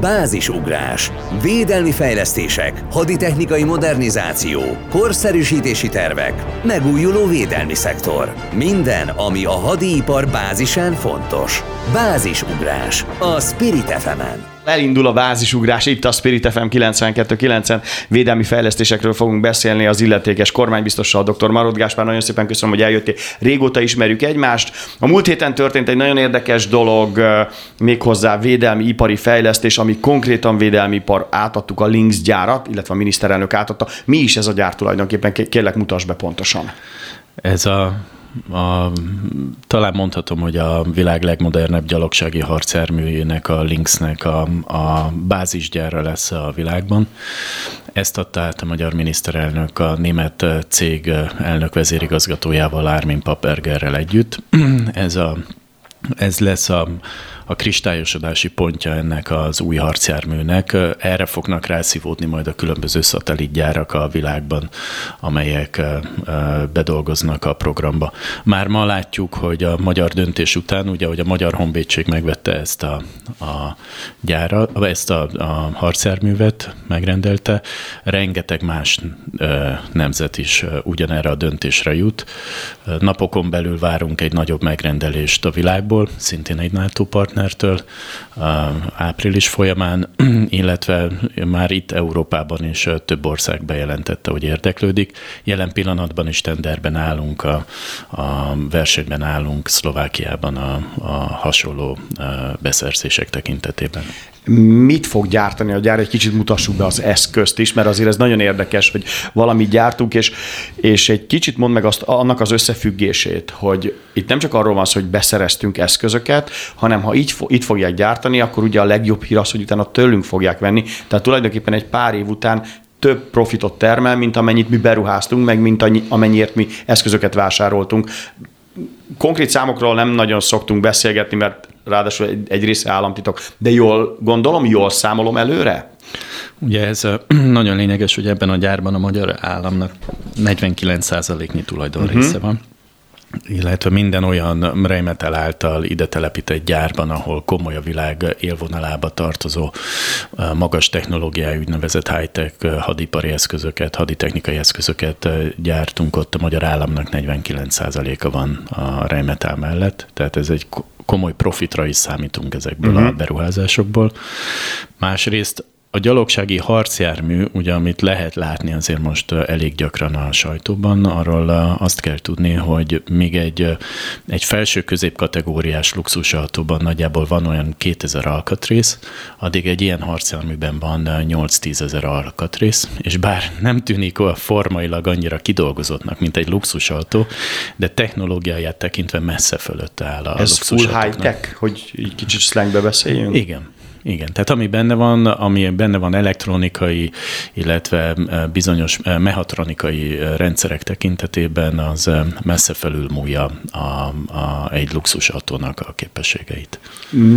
Bázisugrás, védelmi fejlesztések, haditechnikai modernizáció, korszerűsítési tervek, megújuló védelmi szektor. Minden, ami a hadipar bázisán fontos. Bázisugrás a Spirit fm. Elindul a bázisugrás, itt a Spirit FM 92.9-en védelmi fejlesztésekről fogunk beszélni az illetékes kormánybiztossal, dr. Marod Gáspár. Nagyon szépen köszönöm, hogy eljöttél. Régóta ismerjük egymást. A múlt héten történt egy nagyon érdekes dolog, méghozzá védelmi ipari fejlesztés, ami konkrétan védelmi ipar átadtuk a Lynx gyárat, illetve a miniszterelnök átadta. Mi is ez a gyár tulajdonképpen? Kérlek, mutasd be pontosan. Ez a a, talán mondhatom, hogy a világ legmodernebb gyalogsági harcjárműjének, a Lynxnek a, a bázisgyára lesz a világban. Ezt adta át a magyar miniszterelnök a német cég elnök vezérigazgatójával, Armin Papergerrel együtt. Ez a ez lesz a, a kristályosodási pontja ennek az új harcjárműnek. Erre fognak rászívódni majd a különböző szatellitgyárak a világban, amelyek bedolgoznak a programba. Már ma látjuk, hogy a magyar döntés után, ugye, hogy a Magyar Honvédség megvette ezt a, a gyárat, ezt a, a harcjárművet, megrendelte, rengeteg más nemzet is ugyanerre a döntésre jut. Napokon belül várunk egy nagyobb megrendelést a világból, szintén egy NATO partner, partnertől április folyamán, illetve már itt Európában is több ország bejelentette, hogy érdeklődik. Jelen pillanatban is tenderben állunk, a, a versenyben állunk Szlovákiában a, a hasonló beszerzések tekintetében mit fog gyártani a gyár, egy kicsit mutassuk be az eszközt is, mert azért ez nagyon érdekes, hogy valamit gyártunk, és, és egy kicsit mond meg azt, annak az összefüggését, hogy itt nem csak arról van szó, hogy beszereztünk eszközöket, hanem ha így, itt fogják gyártani, akkor ugye a legjobb hír az, hogy utána tőlünk fogják venni. Tehát tulajdonképpen egy pár év után több profitot termel, mint amennyit mi beruháztunk, meg mint annyi, amennyiért mi eszközöket vásároltunk. Konkrét számokról nem nagyon szoktunk beszélgetni, mert ráadásul egy, egy része államtitok, de jól gondolom, jól számolom előre? Ugye ez nagyon lényeges, hogy ebben a gyárban a magyar államnak 49%-nyi tulajdon uh-huh. része van illetve minden olyan Rheinmetall által ide telepített gyárban, ahol komoly a világ élvonalába tartozó magas technológiájú úgynevezett high-tech hadipari eszközöket, haditechnikai eszközöket gyártunk, ott a magyar államnak 49%-a van a Rheinmetall mellett, tehát ez egy komoly profitra is számítunk ezekből uh-huh. a mhm. beruházásokból. Másrészt a gyalogsági harcjármű, ugye amit lehet látni azért most elég gyakran a sajtóban, arról azt kell tudni, hogy még egy, egy felső középkategóriás luxusautóban nagyjából van olyan 2000 alkatrész, addig egy ilyen harcjárműben van 8-10 ezer alkatrész, és bár nem tűnik a formailag annyira kidolgozottnak, mint egy luxusautó, de technológiáját tekintve messze fölött áll a Ez full high-tech, hogy így kicsit slangbe beszéljünk? Igen, igen, tehát ami benne van, ami benne van elektronikai, illetve e, bizonyos e, mehatronikai e, rendszerek tekintetében, az messze felülmúlja a, a, egy luxusautónak a képességeit.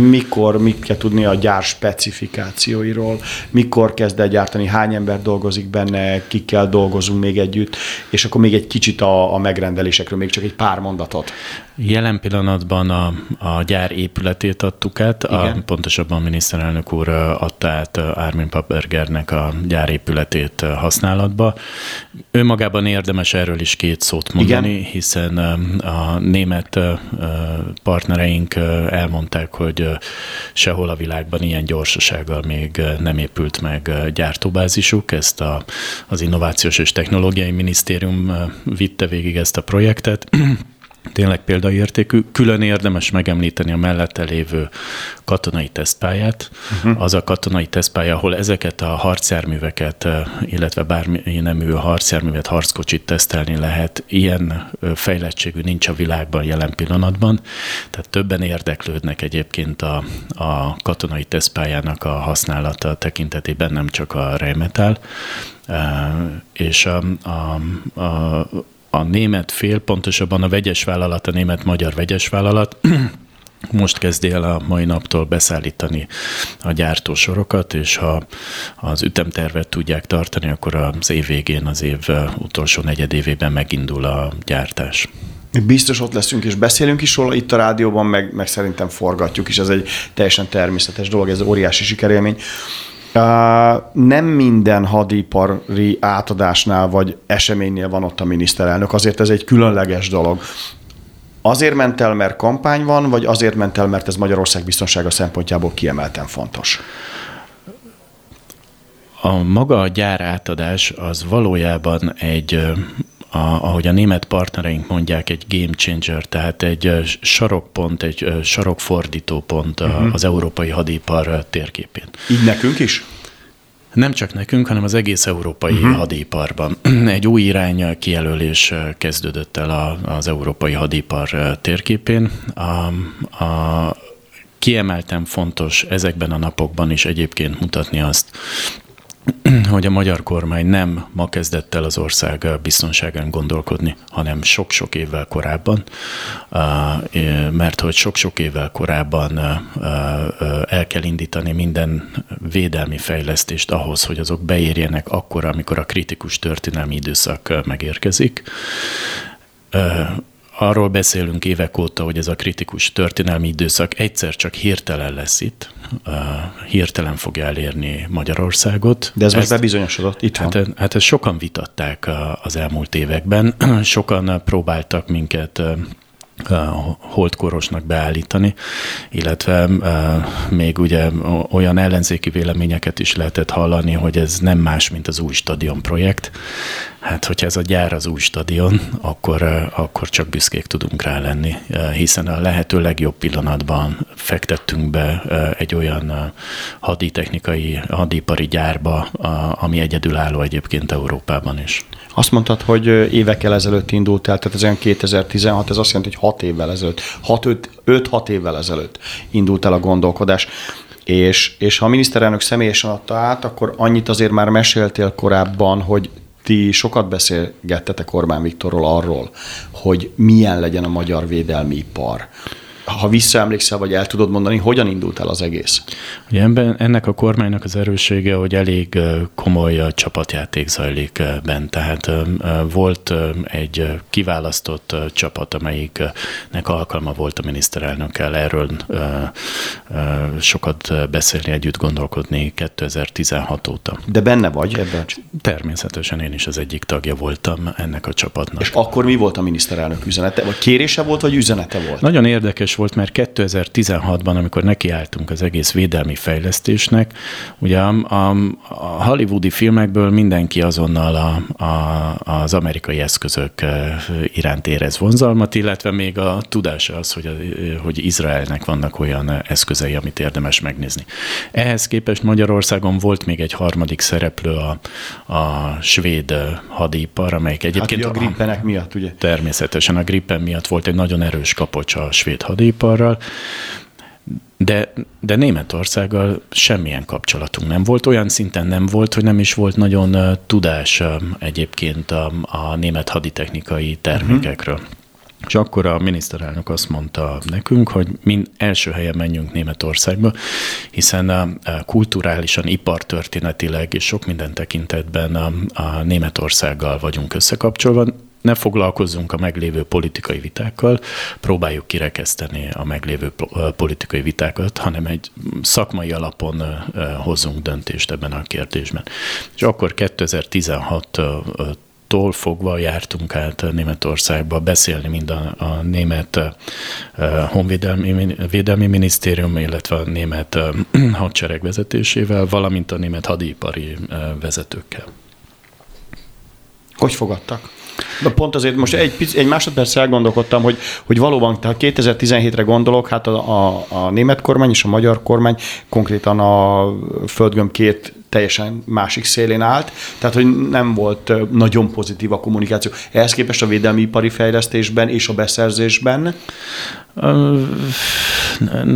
Mikor, mit kell tudni a gyár specifikációiról, mikor kezd el gyártani, hány ember dolgozik benne, kikkel dolgozunk még együtt, és akkor még egy kicsit a, a megrendelésekről, még csak egy pár mondatot. Jelen pillanatban a, a gyár épületét adtuk át, a, pontosabban a miniszterelnök úr adta át Armin Papergernek a gyárépületét használatba. Ő magában érdemes erről is két szót mondani, Igen. hiszen a német partnereink elmondták, hogy sehol a világban ilyen gyorsasággal még nem épült meg gyártóbázisuk. Ezt a, az Innovációs és Technológiai Minisztérium vitte végig ezt a projektet tényleg példaértékű. Külön érdemes megemlíteni a mellette lévő katonai tesztpályát. Uh-huh. Az a katonai tesztpálya, ahol ezeket a harcjárműveket, illetve bármilyen nemű harcjárművet, harckocsit tesztelni lehet. Ilyen fejlettségű nincs a világban jelen pillanatban. Tehát többen érdeklődnek egyébként a, a katonai tesztpályának a használata tekintetében, nem csak a Rheinmetall. És a, a, a, a német fél, pontosabban a vegyes vállalat, a német-magyar vegyes vállalat most kezdi el a mai naptól beszállítani a gyártósorokat, és ha az ütemtervet tudják tartani, akkor az év végén, az év utolsó negyedévében megindul a gyártás. Biztos ott leszünk és beszélünk is róla itt a rádióban, meg, meg szerintem forgatjuk is, ez egy teljesen természetes dolog, ez óriási sikerélmény. Nem minden hadipari átadásnál vagy eseménynél van ott a miniszterelnök, azért ez egy különleges dolog. Azért ment el, mert kampány van, vagy azért ment el, mert ez Magyarország biztonsága szempontjából kiemelten fontos? A maga a gyár átadás az valójában egy a, ahogy a német partnereink mondják, egy game changer, tehát egy sarokpont, egy sarokfordítópont uh-huh. az európai hadipar térképén. Így nekünk is? Nem csak nekünk, hanem az egész európai uh-huh. hadiparban. Egy új irány kijelölés kezdődött el az európai hadipar térképén. A, a, kiemelten fontos ezekben a napokban is egyébként mutatni azt, hogy a magyar kormány nem ma kezdett el az ország biztonságán gondolkodni, hanem sok-sok évvel korábban, mert hogy sok-sok évvel korábban el kell indítani minden védelmi fejlesztést ahhoz, hogy azok beérjenek akkor, amikor a kritikus történelmi időszak megérkezik arról beszélünk évek óta, hogy ez a kritikus történelmi időszak egyszer csak hirtelen lesz itt, hirtelen fogja elérni Magyarországot. De ez most bebizonyosodott, itt hát, van. Hát ezt sokan vitatták az elmúlt években, sokan próbáltak minket holdkorosnak beállítani, illetve még ugye olyan ellenzéki véleményeket is lehetett hallani, hogy ez nem más, mint az új stadion projekt. Hát, hogyha ez a gyár az új stadion, akkor, akkor csak büszkék tudunk rá lenni, hiszen a lehető legjobb pillanatban fektettünk be egy olyan haditechnikai, hadipari gyárba, ami egyedülálló egyébként Európában is. Azt mondtad, hogy évekkel ezelőtt indult el, tehát ez olyan 2016, ez azt jelenti, hogy 6 évvel ezelőtt, 5-6 évvel ezelőtt indult el a gondolkodás. És, és ha a miniszterelnök személyesen adta át, akkor annyit azért már meséltél korábban, hogy ti sokat beszélgettetek Orbán Viktorról arról, hogy milyen legyen a magyar védelmi ipar ha visszaemlékszel, vagy el tudod mondani, hogyan indult el az egész? Ugye ebben, ennek a kormánynak az erőssége, hogy elég komoly csapatjáték zajlik bent. Tehát volt egy kiválasztott csapat, amelyiknek alkalma volt a miniszterelnökkel erről sokat beszélni, együtt gondolkodni 2016 óta. De benne vagy ebben? Természetesen én is az egyik tagja voltam ennek a csapatnak. És akkor mi volt a miniszterelnök üzenete? Vagy kérése volt, vagy üzenete volt? Nagyon érdekes volt, mert 2016-ban, amikor nekiálltunk az egész védelmi fejlesztésnek, ugye a, a, a hollywoodi filmekből mindenki azonnal a, a, az amerikai eszközök iránt érez vonzalmat, illetve még a tudása az, hogy, a, hogy Izraelnek vannak olyan eszközei, amit érdemes megnézni. Ehhez képest Magyarországon volt még egy harmadik szereplő, a, a svéd hadipar, amelyik egyébként... Hát, a grippenek miatt, ugye? Természetesen a grippen miatt volt egy nagyon erős kapocs a svéd hadipar, hadiparral, de, de Németországgal semmilyen kapcsolatunk nem volt. Olyan szinten nem volt, hogy nem is volt nagyon tudás egyébként a, a német haditechnikai termékekről. Uh-huh. És akkor a miniszterelnök azt mondta nekünk, hogy mi első helyen menjünk Németországba, hiszen a, kulturálisan, ipartörténetileg és sok minden tekintetben a, a Németországgal vagyunk összekapcsolva ne foglalkozzunk a meglévő politikai vitákkal, próbáljuk kirekeszteni a meglévő politikai vitákat, hanem egy szakmai alapon hozzunk döntést ebben a kérdésben. És akkor 2016 tól fogva jártunk át Németországba beszélni mind a, a német uh, honvédelmi védelmi minisztérium, illetve a német uh, hadsereg vezetésével, valamint a német hadipari uh, vezetőkkel. Hogy fogadtak? De pont azért most egy, egy másodperc elgondolkodtam, hogy, hogy valóban, tehát 2017-re gondolok, hát a, a, a német kormány és a magyar kormány konkrétan a földgömb két teljesen másik szélén állt, tehát hogy nem volt nagyon pozitív a kommunikáció. Ehhez képest a védelmi ipari fejlesztésben és a beszerzésben?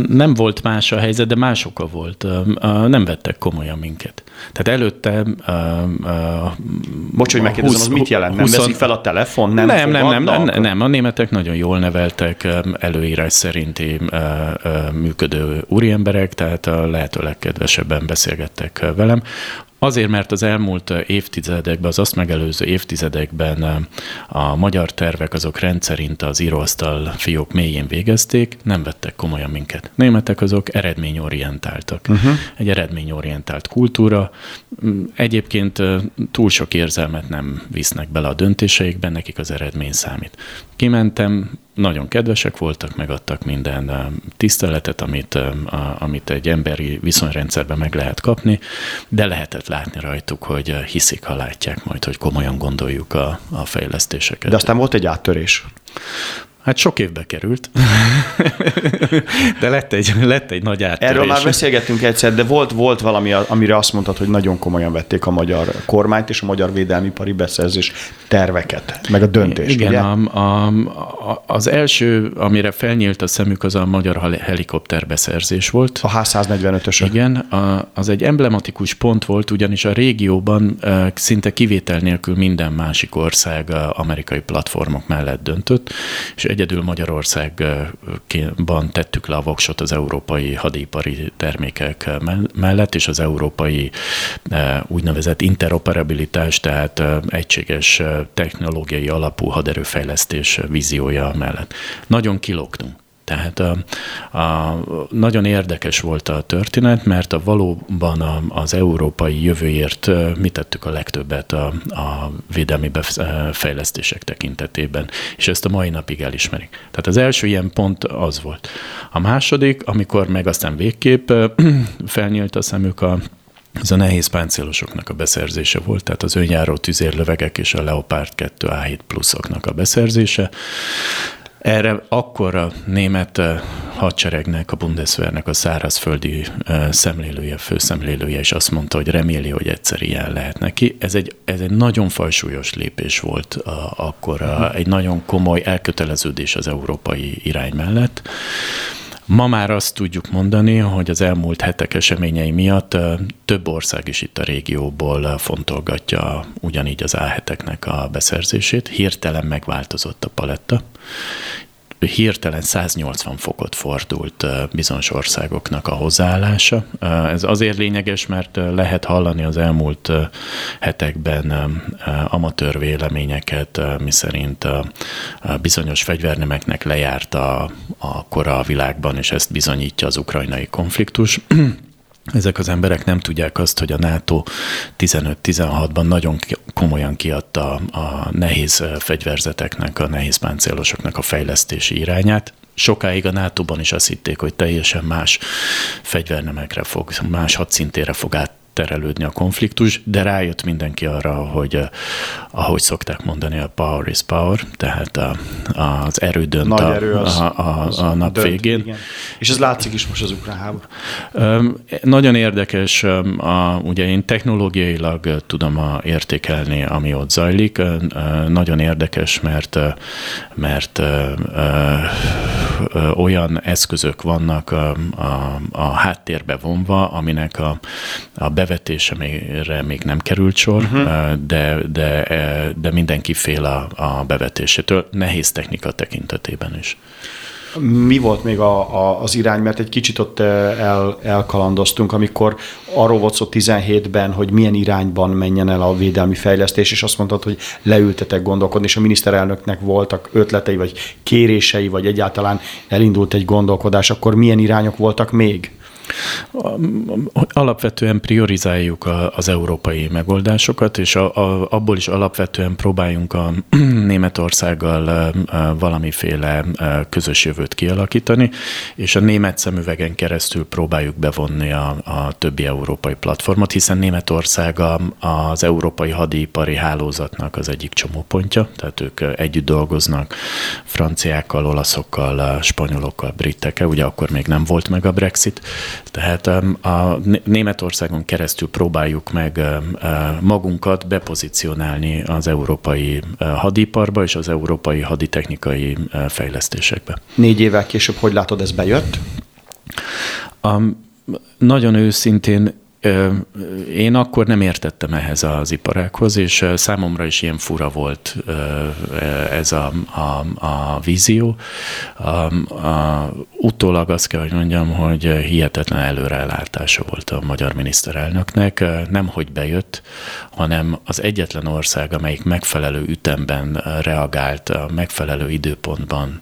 Nem volt más a helyzet, de más oka volt. Nem vettek komolyan minket. Tehát előtte... Bocs, hogy megkérdezem, az mit jelent? Nem 20, veszik fel a telefon? Nem, nem, nem, nem, nem, nem, a németek nagyon jól neveltek, előírás szerinti működő úriemberek, tehát a lehető legkedvesebben beszélgettek velem. Azért, mert az elmúlt évtizedekben, az azt megelőző évtizedekben a magyar tervek azok rendszerint az íróasztal fiók mélyén végezték, nem vettek komolyan minket. Németek azok eredményorientáltak. Uh-huh. Egy eredményorientált kultúra. Mm, egyébként túl sok érzelmet nem visznek bele a döntéseikben, nekik az eredmény számít. Kimentem, nagyon kedvesek voltak, megadtak minden tiszteletet, amit, amit egy emberi viszonyrendszerben meg lehet kapni, de lehetett látni rajtuk, hogy hiszik, ha látják majd, hogy komolyan gondoljuk a, a fejlesztéseket. De aztán volt egy áttörés. Hát sok évbe került, de lett egy, lett egy nagy áttörés. Erről már beszélgettünk egyszer, de volt, volt valami, amire azt mondtad, hogy nagyon komolyan vették a magyar kormányt és a magyar védelmipari beszerzés terveket, meg a döntést. Igen, ugye? A, a, a, az első, amire felnyílt a szemük, az a magyar helikopterbeszerzés volt. A H145-ös. Igen, a, az egy emblematikus pont volt, ugyanis a régióban szinte kivétel nélkül minden másik ország amerikai platformok mellett döntött, és egyedül Magyarországban tettük le a voksot az európai hadipari termékek mellett, és az európai eh, úgynevezett interoperabilitás, tehát eh, egységes eh, technológiai alapú haderőfejlesztés víziója mellett. Nagyon kilógtunk. Tehát a, a, nagyon érdekes volt a történet, mert a valóban a, az európai jövőért mi tettük a legtöbbet a, a védelmi fejlesztések tekintetében, és ezt a mai napig elismerik. Tehát az első ilyen pont az volt. A második, amikor meg aztán végképp felnyílt a szemük a ez a nehéz páncélosoknak a beszerzése volt, tehát az önjáró tüzérlövegek és a Leopard 2 A7 pluszoknak a beszerzése. Erre akkor a német hadseregnek, a Bundeswehrnek a szárazföldi szemlélője, főszemlélője is azt mondta, hogy reméli, hogy egyszer ilyen lehet neki. Ez egy, ez egy nagyon fajsúlyos lépés volt a, akkor, a, egy nagyon komoly elköteleződés az európai irány mellett. Ma már azt tudjuk mondani, hogy az elmúlt hetek eseményei miatt több ország is itt a régióból fontolgatja ugyanígy az A7-eknek a beszerzését. Hirtelen megváltozott a paletta, hirtelen 180 fokot fordult bizonyos országoknak a hozzáállása. Ez azért lényeges, mert lehet hallani az elmúlt hetekben amatőr véleményeket, miszerint bizonyos fegyvernemeknek lejárt a, a kora a világban, és ezt bizonyítja az ukrajnai konfliktus. Ezek az emberek nem tudják azt, hogy a NATO 15-16-ban nagyon komolyan kiadta a nehéz fegyverzeteknek, a nehéz páncélosoknak a fejlesztési irányát. Sokáig a NATO-ban is azt hitték, hogy teljesen más fegyvernemekre fog, más hadszintére fog át terelődni a konfliktus, de rájött mindenki arra, hogy eh, ahogy szokták mondani, a power is power, tehát a, az erő dönt Nagy a, erő az, a, a, az a nap dönt, végén. Igen. És ez látszik is most az ukrán háború. Nagyon érdekes, a, ugye én technológiailag tudom a, értékelni, ami ott zajlik. Nagyon érdekes, mert, mert olyan eszközök vannak a, a, a háttérbe vonva, aminek a, a bevetésre még nem került sor, uh-huh. de, de, de mindenki fél a, a bevetésétől, nehéz technika tekintetében is. Mi volt még a, a, az irány, mert egy kicsit ott el, elkalandoztunk, amikor arról volt szó 17-ben, hogy milyen irányban menjen el a védelmi fejlesztés, és azt mondtad, hogy leültetek gondolkodni, és a miniszterelnöknek voltak ötletei, vagy kérései, vagy egyáltalán elindult egy gondolkodás, akkor milyen irányok voltak még? Alapvetően priorizáljuk az európai megoldásokat, és abból is alapvetően próbáljunk a Németországgal valamiféle közös jövőt kialakítani, és a német szemüvegen keresztül próbáljuk bevonni a, a többi európai platformot, hiszen Németország a, az európai hadipari hálózatnak az egyik csomópontja, tehát ők együtt dolgoznak franciákkal, olaszokkal, spanyolokkal, britekkel, ugye akkor még nem volt meg a Brexit, tehát a Németországon keresztül próbáljuk meg magunkat bepozícionálni az európai hadiparba és az európai haditechnikai fejlesztésekbe. Négy évvel később hogy látod, ez bejött? A, nagyon őszintén én akkor nem értettem ehhez az iparákhoz, és számomra is ilyen fura volt ez a, a, a vízió. A, a, utólag azt kell, hogy mondjam, hogy hihetetlen előrelátása volt a magyar miniszterelnöknek. Nem, hogy bejött, hanem az egyetlen ország, amelyik megfelelő ütemben reagált, a megfelelő időpontban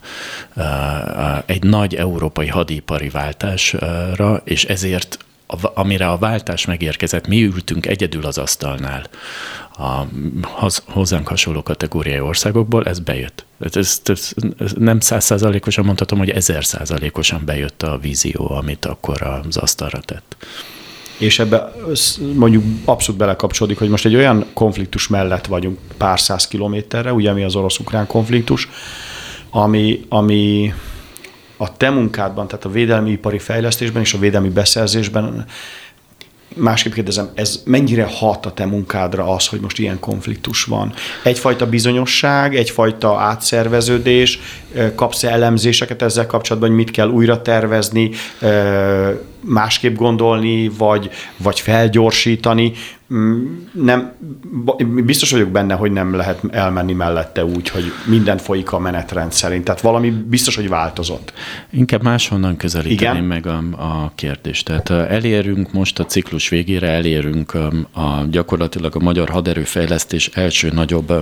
egy nagy európai hadipari váltásra, és ezért amire a váltás megérkezett, mi ültünk egyedül az asztalnál a hozzánk hasonló kategóriai országokból, ez bejött. Ez, ez, ez nem százszázalékosan mondhatom, hogy ezer százalékosan bejött a vízió, amit akkor az asztalra tett. És ebbe mondjuk abszolút belekapcsolódik, hogy most egy olyan konfliktus mellett vagyunk pár száz kilométerre, ugye mi az orosz-ukrán konfliktus, ami, ami a te munkádban, tehát a védelmi ipari fejlesztésben és a védelmi beszerzésben másképp kérdezem, ez mennyire hat a te munkádra az, hogy most ilyen konfliktus van? Egyfajta bizonyosság, egyfajta átszerveződés, kapsz elemzéseket ezzel kapcsolatban, hogy mit kell újra tervezni, másképp gondolni, vagy, vagy felgyorsítani. Mm, nem, biztos vagyok benne, hogy nem lehet elmenni mellette úgy, hogy minden folyik a menetrend szerint. Tehát valami biztos, hogy változott. Inkább máshonnan közelíteném Igen? meg a, a kérdést. Tehát elérünk most a ciklus végére, elérünk a, a gyakorlatilag a magyar haderőfejlesztés első nagyobb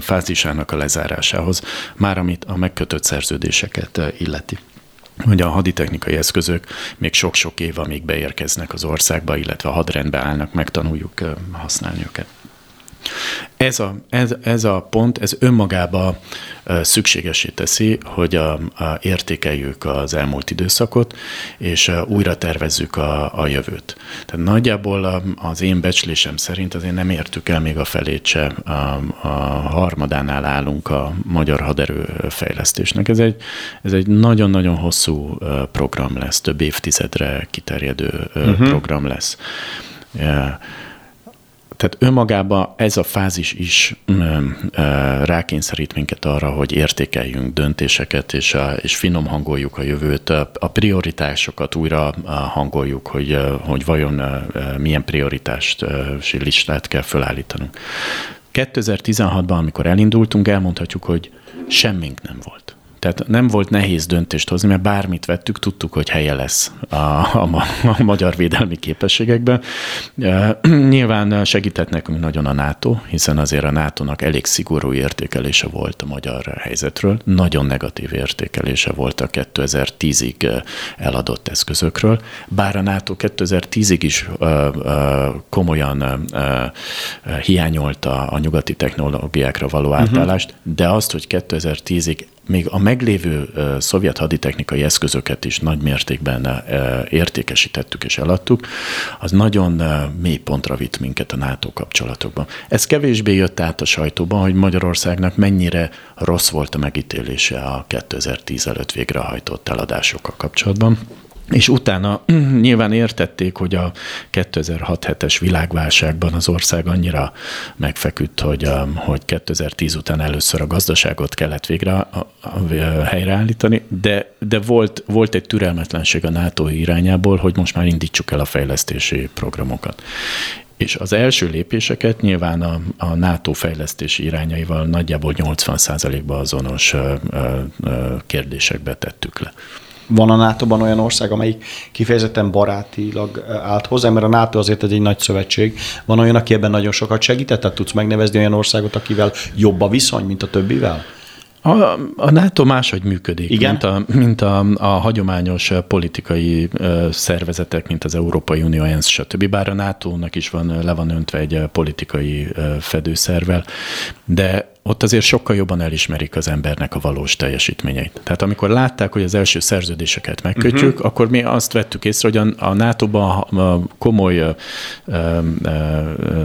fázisának a lezárásához, már amit a megkötött szerződéseket illeti hogy a haditechnikai eszközök még sok-sok év, amíg beérkeznek az országba, illetve a hadrendbe állnak, megtanuljuk használni őket. Ez a, ez, ez a pont, ez önmagába szükségesé teszi, hogy a, a értékeljük az elmúlt időszakot, és újra tervezzük a, a jövőt. Tehát nagyjából az én becslésem szerint azért nem értük el még a felét se, a, a harmadánál állunk a magyar haderő fejlesztésnek. Ez egy, ez egy nagyon-nagyon hosszú program lesz, több évtizedre kiterjedő uh-huh. program lesz. Yeah tehát önmagában ez a fázis is ö, rákényszerít minket arra, hogy értékeljünk döntéseket, és, a, és finom hangoljuk a jövőt, a prioritásokat újra hangoljuk, hogy, hogy vajon milyen prioritást listát kell felállítanunk. 2016-ban, amikor elindultunk, elmondhatjuk, hogy semmink nem volt. Tehát nem volt nehéz döntést hozni, mert bármit vettük, tudtuk, hogy helye lesz a, a, a magyar védelmi képességekben. Nyilván segített nekünk nagyon a NATO, hiszen azért a NATO-nak elég szigorú értékelése volt a magyar helyzetről, nagyon negatív értékelése volt a 2010-ig eladott eszközökről, bár a NATO 2010-ig is komolyan hiányolta a nyugati technológiákra való átállást, uh-huh. de azt, hogy 2010-ig még a meglévő uh, szovjet haditechnikai eszközöket is nagy mértékben uh, értékesítettük és eladtuk, az nagyon uh, mély pontra vitt minket a NATO kapcsolatokban. Ez kevésbé jött át a sajtóban, hogy Magyarországnak mennyire rossz volt a megítélése a 2010 előtt végrehajtott eladásokkal kapcsolatban. És utána nyilván értették, hogy a 2006-7-es világválságban az ország annyira megfeküdt, hogy, um, hogy 2010 után először a gazdaságot kellett végre helyreállítani, de, de volt, volt egy türelmetlenség a NATO irányából, hogy most már indítsuk el a fejlesztési programokat. És az első lépéseket nyilván a, a NATO fejlesztési irányaival nagyjából 80%-ban azonos kérdésekbe tettük le van a NATO-ban olyan ország, amelyik kifejezetten barátilag állt hozzá, mert a NATO azért egy nagy szövetség. Van olyan, aki ebben nagyon sokat segített, tehát tudsz megnevezni olyan országot, akivel jobb a viszony, mint a többivel? A, a NATO máshogy működik, Igen? mint, a, mint a, a hagyományos politikai szervezetek, mint az Európai Unió, ENSZ, stb. Bár a NATO-nak is van, le van öntve egy politikai fedőszervel, de ott azért sokkal jobban elismerik az embernek a valós teljesítményeit. Tehát amikor látták, hogy az első szerződéseket megkötjük, uh-huh. akkor mi azt vettük észre, hogy a, a NATO-ban komoly ö, ö,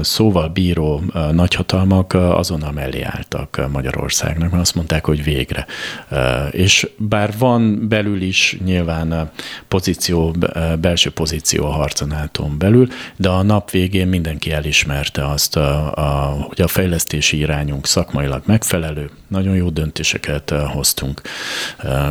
szóval bíró nagyhatalmak azonnal mellé álltak Magyarországnak, mert azt mondták, hogy végre. És bár van belül is nyilván pozíció, belső pozíció a harc a nato belül, de a nap végén mindenki elismerte azt, a, a, hogy a fejlesztési irányunk szakmai szakmailag megfelelő, nagyon jó döntéseket hoztunk,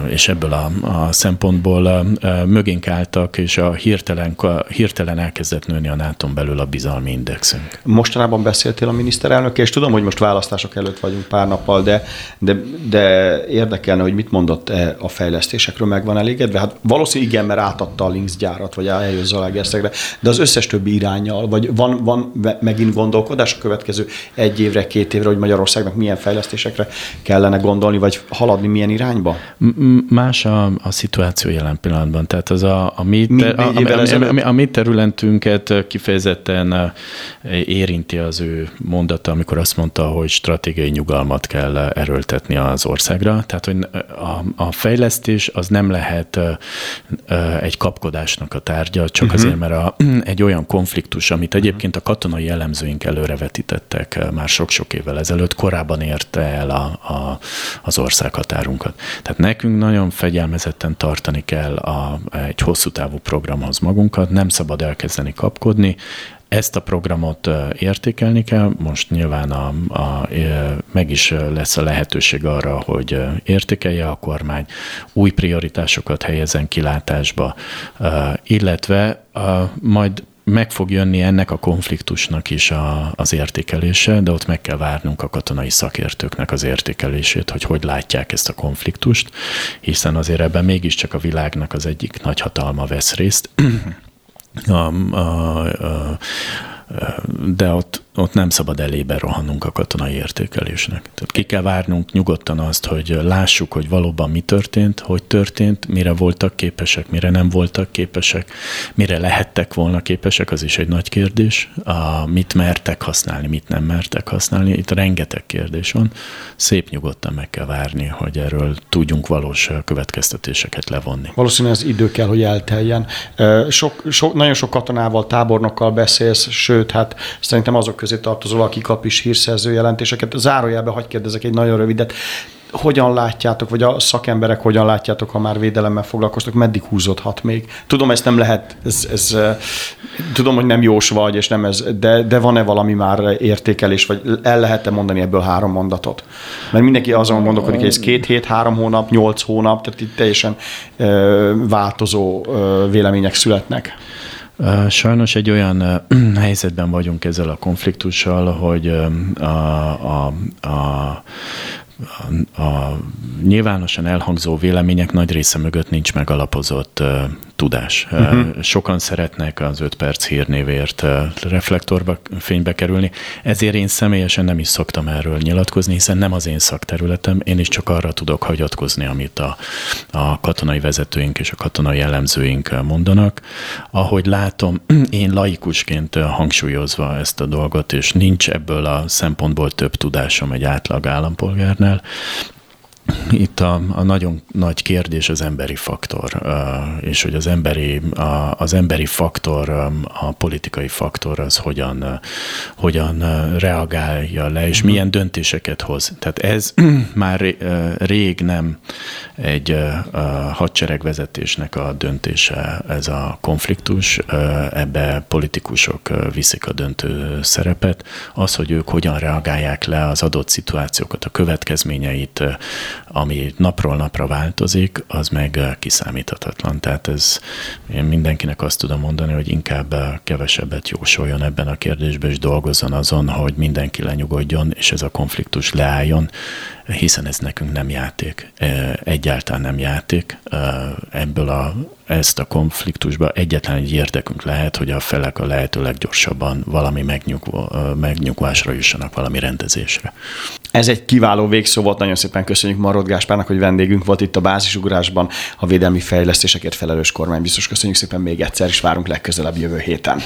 és ebből a, a szempontból mögénk álltak, és a hirtelen, hirtelen elkezdett nőni a nato belül a bizalmi indexünk. Mostanában beszéltél a miniszterelnök, és tudom, hogy most választások előtt vagyunk pár nappal, de, de, de érdekelne, hogy mit mondott a fejlesztésekről, meg van elégedve? Hát valószínűleg igen, mert átadta a Links gyárat, vagy eljött Zalaegerszegre, de az összes többi irányjal, vagy van, van megint gondolkodás a következő egy évre, két évre, hogy Magyarországnak milyen fejlesztésekre kellene gondolni, vagy haladni milyen irányba? Más a, a szituáció jelen pillanatban. Tehát az a, a, mi, ter, a, a, a, a mi területünket kifejezetten érinti az ő mondata, amikor azt mondta, hogy stratégiai nyugalmat kell erőltetni az országra. Tehát, hogy a, a fejlesztés az nem lehet egy kapkodásnak a tárgya, csak uh-huh. azért, mert a, egy olyan konfliktus, amit egyébként a katonai jellemzőink előrevetítettek már sok-sok évvel ezelőtt, korábban érte el a, a, az országhatárunkat. Tehát nekünk nagyon fegyelmezetten tartani kell a, egy hosszú távú programhoz magunkat, nem szabad elkezdeni kapkodni, ezt a programot értékelni kell, most nyilván a, a, meg is lesz a lehetőség arra, hogy értékelje a kormány, új prioritásokat helyezen kilátásba, illetve majd meg fog jönni ennek a konfliktusnak is a, az értékelése, de ott meg kell várnunk a katonai szakértőknek az értékelését, hogy hogy látják ezt a konfliktust, hiszen azért ebben mégiscsak a világnak az egyik nagy hatalma vesz részt. a, a, a, de ott ott nem szabad elébe rohannunk a katonai értékelésnek. Tehát ki kell várnunk nyugodtan azt, hogy lássuk, hogy valóban mi történt, hogy történt, mire voltak képesek, mire nem voltak képesek, mire lehettek volna képesek, az is egy nagy kérdés. A, mit mertek használni, mit nem mertek használni. Itt rengeteg kérdés van. Szép nyugodtan meg kell várni, hogy erről tudjunk valós következtetéseket levonni. Valószínűleg az idő kell, hogy elteljen. Sok, sok, nagyon sok katonával, tábornokkal beszélsz, sőt, hát szerintem azok közé tartozol, aki kap is hírszerző jelentéseket. Zárójelbe hagyj kérdezek egy nagyon rövidet. Hogyan látjátok, vagy a szakemberek hogyan látjátok, ha már védelemmel foglalkoztok, meddig húzódhat még? Tudom, ezt nem lehet, ez, ez, tudom, hogy nem jós vagy, és nem ez, de, de van-e valami már értékelés, vagy el lehet-e mondani ebből három mondatot? Mert mindenki azon gondolkodik, hogy ez két hét, három hónap, nyolc hónap, tehát itt teljesen változó vélemények születnek. Sajnos egy olyan helyzetben vagyunk ezzel a konfliktussal, hogy a, a, a a, a nyilvánosan elhangzó vélemények nagy része mögött nincs megalapozott uh, tudás. Uh-huh. Sokan szeretnek az öt perc hírnévért uh, reflektorba fénybe kerülni, ezért én személyesen nem is szoktam erről nyilatkozni, hiszen nem az én szakterületem, én is csak arra tudok hagyatkozni, amit a, a katonai vezetőink és a katonai jellemzőink mondanak. Ahogy látom, én laikusként hangsúlyozva ezt a dolgot, és nincs ebből a szempontból több tudásom egy átlag állampolgárnál, Yeah. Itt a, a nagyon nagy kérdés az emberi faktor, és hogy az emberi, az emberi faktor, a politikai faktor az hogyan, hogyan reagálja le, és milyen döntéseket hoz. Tehát ez már rég nem egy hadseregvezetésnek a döntése, ez a konfliktus, ebbe politikusok viszik a döntő szerepet. Az, hogy ők hogyan reagálják le az adott szituációkat, a következményeit, ami napról napra változik, az meg kiszámíthatatlan. Tehát ez én mindenkinek azt tudom mondani, hogy inkább kevesebbet jósoljon ebben a kérdésben, és dolgozzon azon, hogy mindenki lenyugodjon, és ez a konfliktus leálljon, hiszen ez nekünk nem játék. Egyáltalán nem játék. Ebből a, ezt a konfliktusba egyetlen egy érdekünk lehet, hogy a felek a lehető leggyorsabban valami megnyugv, megnyugvásra jussanak, valami rendezésre. Ez egy kiváló végszó volt, nagyon szépen köszönjük Marod Gáspárnak, hogy vendégünk volt itt a bázisugrásban, a védelmi fejlesztésekért felelős kormány. Biztos köszönjük szépen még egyszer, és várunk legközelebb jövő héten.